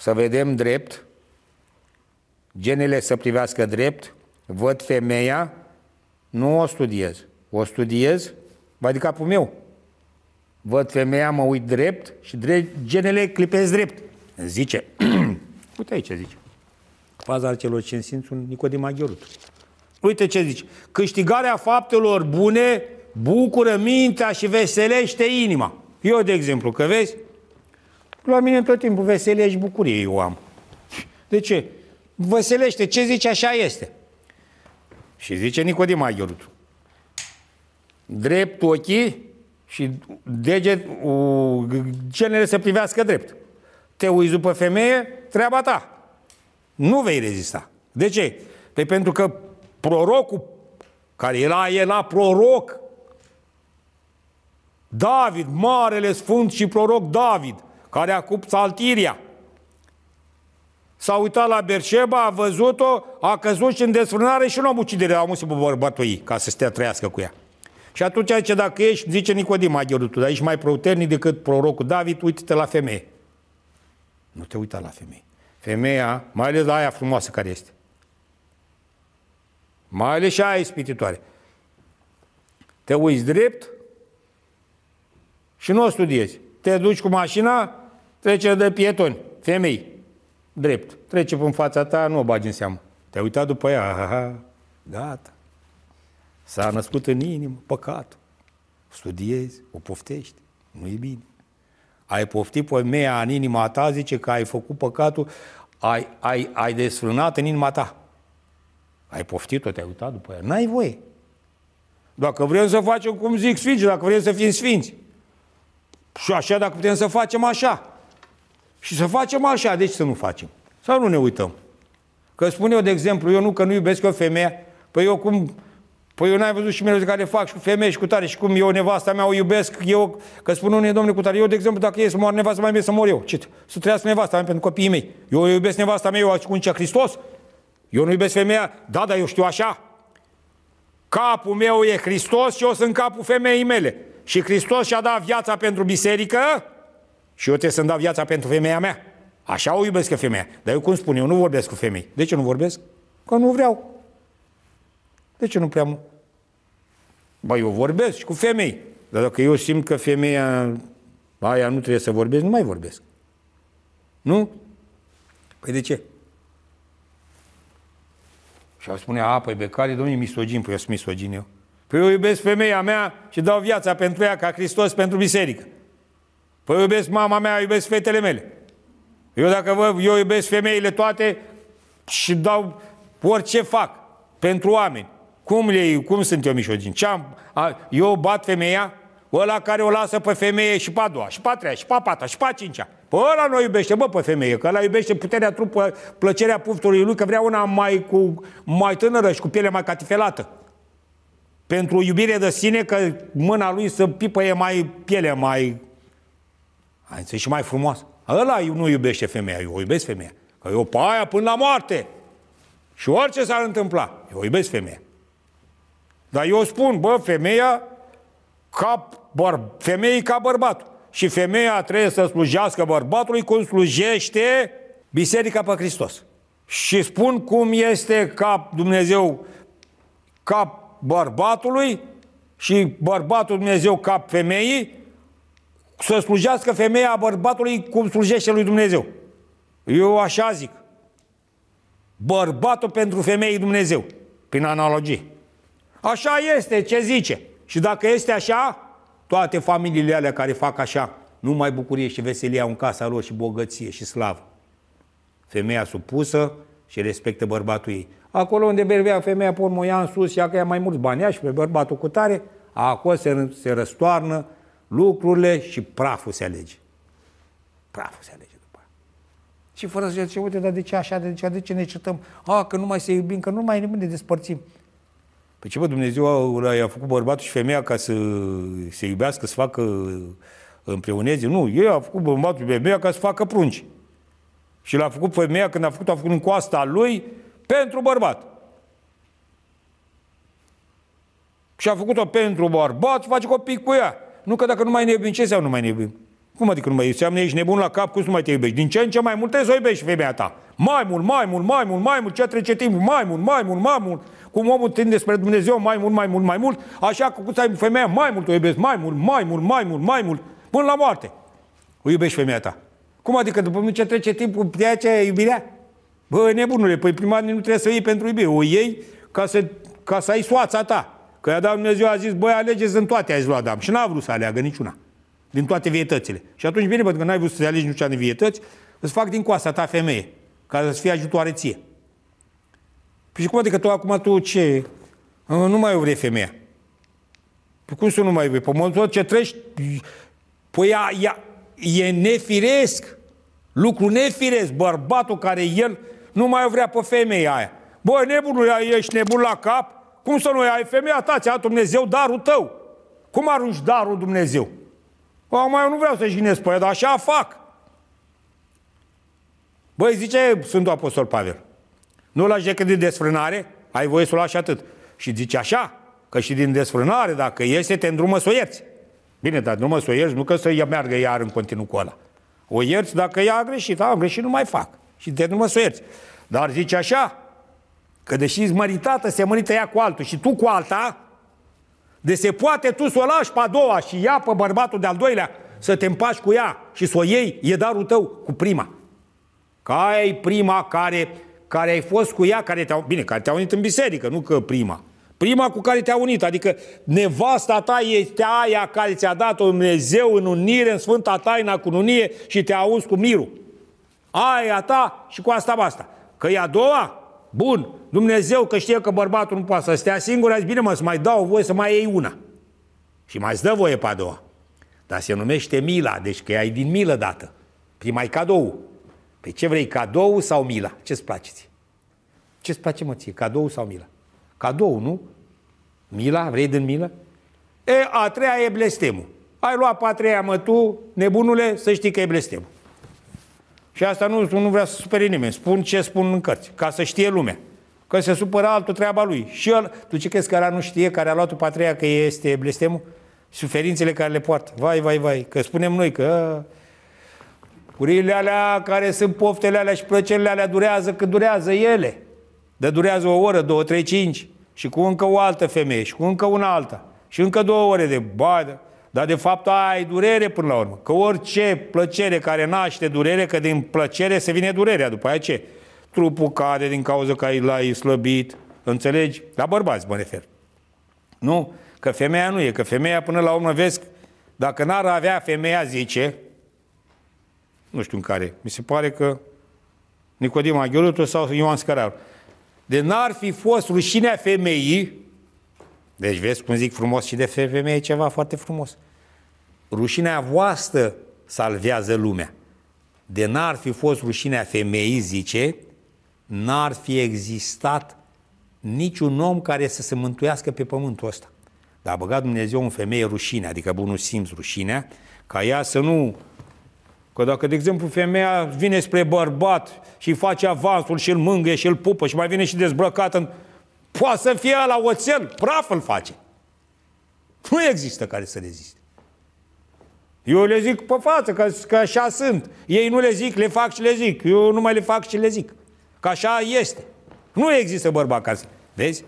să vedem drept, genele să privească drept, văd femeia, nu o studiez. O studiez, va de capul meu. Văd femeia, mă uit drept și drept, genele clipesc drept. Zice, uite aici zice, faza celor cinci simți un Nicodim Aghiorut. Uite ce zice, câștigarea faptelor bune bucură mintea și veselește inima. Eu, de exemplu, că vezi, la mine tot timpul veselie și bucurie eu am. De ce? Veselește, ce zice așa este. Și zice Nicodim Aghiorut. Drept ochii și deget, genele să privească drept. Te uiți după femeie, treaba ta. Nu vei rezista. De ce? Păi pentru că prorocul, care era, era proroc, David, marele sfânt și proroc David, care a cupt saltiria, s-a uitat la Berșeba, a văzut-o, a căzut și în desfrânare și nu am ucidere, am pe bărbatul ei, ca să stea trăiască cu ea. Și atunci zice, dacă ești, zice Nicodim Aghiorul, dar ești mai puternic decât prorocul David, uite-te la femeie. Nu te uita la femeie. Femeia, mai ales la aia frumoasă care este. Mai ales și aia ispititoare. Te uiți drept și nu o studiezi. Te duci cu mașina, trece de pietoni, femei, drept. Trece în fața ta, nu o bagi în seamă. Te-ai uitat după ea, aha, gata. S-a născut în inimă păcatul. Studiezi, o poftești. Nu e bine. Ai poftit pe mea în inima ta, zice că ai făcut păcatul, ai, ai, ai desfrânat în inima ta. Ai poftit-o, te-ai uitat după ea. N-ai voie. Dacă vrem să facem cum zic sfinți, dacă vrem să fim sfinți. Și așa, dacă putem să facem așa. Și să facem așa, deci să nu facem. Sau nu ne uităm. Că spun eu, de exemplu, eu nu că nu iubesc o femeie, păi eu cum Păi eu n-ai văzut și de care fac și cu femei și cu tare și cum eu nevasta mea o iubesc, eu, că spun unii domnule cu tare, eu de exemplu dacă e să mor nevasta mai bine să mor eu, ce? Să trăiască nevasta mea pentru copiii mei. Eu iubesc nevasta mea, eu cu un Hristos? Eu nu iubesc femeia? Da, dar eu știu așa. Capul meu e Hristos și eu sunt capul femeii mele. Și Hristos și-a dat viața pentru biserică și eu trebuie să-mi dau viața pentru femeia mea. Așa o iubesc femeia. Dar eu cum spun, eu nu vorbesc cu femei. De ce nu vorbesc? Că nu vreau. De ce nu prea Ba, eu vorbesc și cu femei. Dar dacă eu simt că femeia aia nu trebuie să vorbesc, nu mai vorbesc. Nu? Păi de ce? Și a spune, a, păi becare, domnule, misogin, păi eu sunt misogin eu. Păi eu iubesc femeia mea și dau viața pentru ea ca Hristos pentru biserică. Păi eu iubesc mama mea, iubesc fetele mele. Eu dacă vă, eu iubesc femeile toate și dau orice fac pentru oameni. Cum, le, cum sunt eu mișogin? Ce am, a, eu bat femeia, ăla care o lasă pe femeie și pe a doua, și pe a treia, și pe a patra, și pe a cincea. Pe ăla nu iubește, bă, pe femeie, că ăla iubește puterea trupă, plăcerea puftului lui, că vrea una mai, cu, mai tânără și cu piele mai catifelată. Pentru iubire de sine, că mâna lui să pipăie mai piele, mai... Ai și mai frumoasă. Ăla nu iubește femeia, eu o iubesc femeia. Că eu pe aia până la moarte. Și orice s-ar întâmpla, eu iubesc femeia. Dar eu spun, bă, femeia ca băr, femeii ca bărbatul. Și femeia trebuie să slujească bărbatului cum slujește Biserica pe Hristos. Și spun cum este ca Dumnezeu cap bărbatului și bărbatul Dumnezeu cap femeii, să slujească femeia bărbatului cum slujește lui Dumnezeu. Eu așa zic. Bărbatul pentru femeii Dumnezeu, prin analogie. Așa este, ce zice. Și dacă este așa, toate familiile alea care fac așa, nu mai bucurie și veselie au în casa lor și bogăție și slavă. Femeia supusă și respectă bărbatul ei. Acolo unde berbea femeia pe urmă ia în sus și că ia mai mulți bani și pe bărbatul cu tare, acolo se, se răstoarnă lucrurile și praful se alege. Praful se alege după aia. Și fără să zice, uite, dar de ce așa, de ce, de ce ne certăm? A, că nu mai se iubim, că nu mai ne despărțim. Păi ce bă, Dumnezeu i-a făcut bărbatul și femeia ca să se iubească, să facă împreuneze? Nu, el a făcut bărbatul și femeia ca să facă prunci. Și l-a făcut femeia când a făcut, a făcut în coasta lui pentru bărbat. Și a făcut-o pentru bărbat și face copii cu ea. Nu că dacă nu mai ne iubim, ce înseamnă nu mai ne iubim? Cum adică nu mai iubești? Înseamnă ești nebun la cap, cum să nu mai te iubești? Din ce în ce mai mult trebuie să o iubești femeia ta. Mai mult, mai mult, mai mult, mai mult, ce trece timpul, mai mult, mai mult, mai mult. Cum omul tinde spre Dumnezeu mai mult, mai mult, mai mult, așa că cu ai femeia mai mult o iubești, mai mult, mai mult, mai mult, mai mult, până la moarte. O iubești femeia ta. Cum adică după ce trece timpul, de aceea iubirea? Bă, nebunule, păi prima nu trebuie să iei pentru iubire. O iei ca să, ca să ai soața ta. Că i-a dat Dumnezeu, a zis, băi, alegeți în toate, a zis lui Adam. Și n-a vrut să aleagă niciuna. Din toate vietățile. Și atunci bine, pentru că n-ai vrut să alegi niciuna din vietăți, îți fac din coasta ta femeie, ca să-ți fie ajutoare ție. Păi și cum adică tu acum tu ce? Nu mai vrei femeia. Păi cum să nu mai vrei? Păi tot ce treci, păi ea, ea, e nefiresc. Lucru nefiresc. Bărbatul care el nu mai vrea pe femeia aia. Băi, nebunul, ești nebun la cap? Cum să nu ai femeia ta? Ți-a dat Dumnezeu darul tău. Cum arunci darul Dumnezeu? Acum eu nu vreau să jignesc pe ea, dar așa fac. Băi, zice Sfântul Apostol Pavel, nu lași decât din desfrânare, ai voie să o lași atât. Și zice așa, că și din desfrânare, dacă iese, te îndrumă să o ierți. Bine, dar nu să o ierți, nu că să meargă iar în continuu cu ăla. O ierți dacă ea a greșit, a, greșit, nu mai fac. Și te îndrumă să o ierți. Dar zice așa, că deși ești măritată, se mărită ea cu altul și tu cu alta, de se poate tu să o lași pe a doua și ea pe bărbatul de-al doilea să te împaci cu ea și să o iei, e darul tău cu prima. Ca aia e prima care, care ai fost cu ea, care te-a, bine, care te-a unit în biserică, nu că prima. Prima cu care te-a unit, adică nevasta ta este aia care ți-a dat-o Dumnezeu în unire, în Sfânta Taina cu unie și te-a uns cu mirul. Aia ta și cu asta basta. Că e a doua, bun, Dumnezeu că știe că bărbatul nu poate să stea singur, a zis, bine mă, să mai dau voie să mai iei una. Și mai îți dă voie pe a doua. Dar se numește mila, deci că ai din milă dată. Prima e cadou. Păi ce vrei, cadou sau mila? Ce-ți place ție? Ce-ți place mă ție, cadou sau mila? Cadou, nu? Mila, vrei din milă? E, a treia e blestemul. Ai luat pe a treia, mă, tu, nebunule, să știi că e blestemul. Și asta nu, nu vrea să supere nimeni. Spun ce spun în cărți, ca să știe lumea. Că se supără altul treaba lui. Și el, tu ce crezi că ăla nu știe, care a luat-o pe a treia, că este blestemul? Suferințele care le poartă. Vai, vai, vai. Că spunem noi că Curile alea care sunt poftele alea și plăcerile alea durează cât durează ele. De durează o oră, două, trei, cinci. Și cu încă o altă femeie și cu încă una alta. Și încă două ore de badă. Dar de fapt ai durere până la urmă. Că orice plăcere care naște durere, că din plăcere se vine durerea. După aia ce? Trupul cade din cauza că l-ai slăbit. Înțelegi? La bărbați mă refer. Nu? Că femeia nu e. Că femeia până la urmă vezi, dacă n-ar avea femeia, zice, nu știu în care, mi se pare că Nicodim Aghiolutu sau Ioan Scăraru. De n-ar fi fost rușinea femeii, deci vezi cum zic frumos și de femeie ceva foarte frumos. Rușinea voastră salvează lumea. De n-ar fi fost rușinea femeii, zice, n-ar fi existat niciun om care să se mântuiască pe pământul ăsta. Dar a băgat Dumnezeu în femeie rușine, adică bunul simț rușinea, ca ea să nu Că dacă, de exemplu, femeia vine spre bărbat și face avansul și îl mângâie și îl pupă și mai vine și dezbrăcat în... Poate să fie la oțel, praf îl face. Nu există care să reziste. Eu le zic pe față, că, că așa sunt. Ei nu le zic, le fac și le zic. Eu nu mai le fac și le zic. Că așa este. Nu există bărbat care să... Vezi?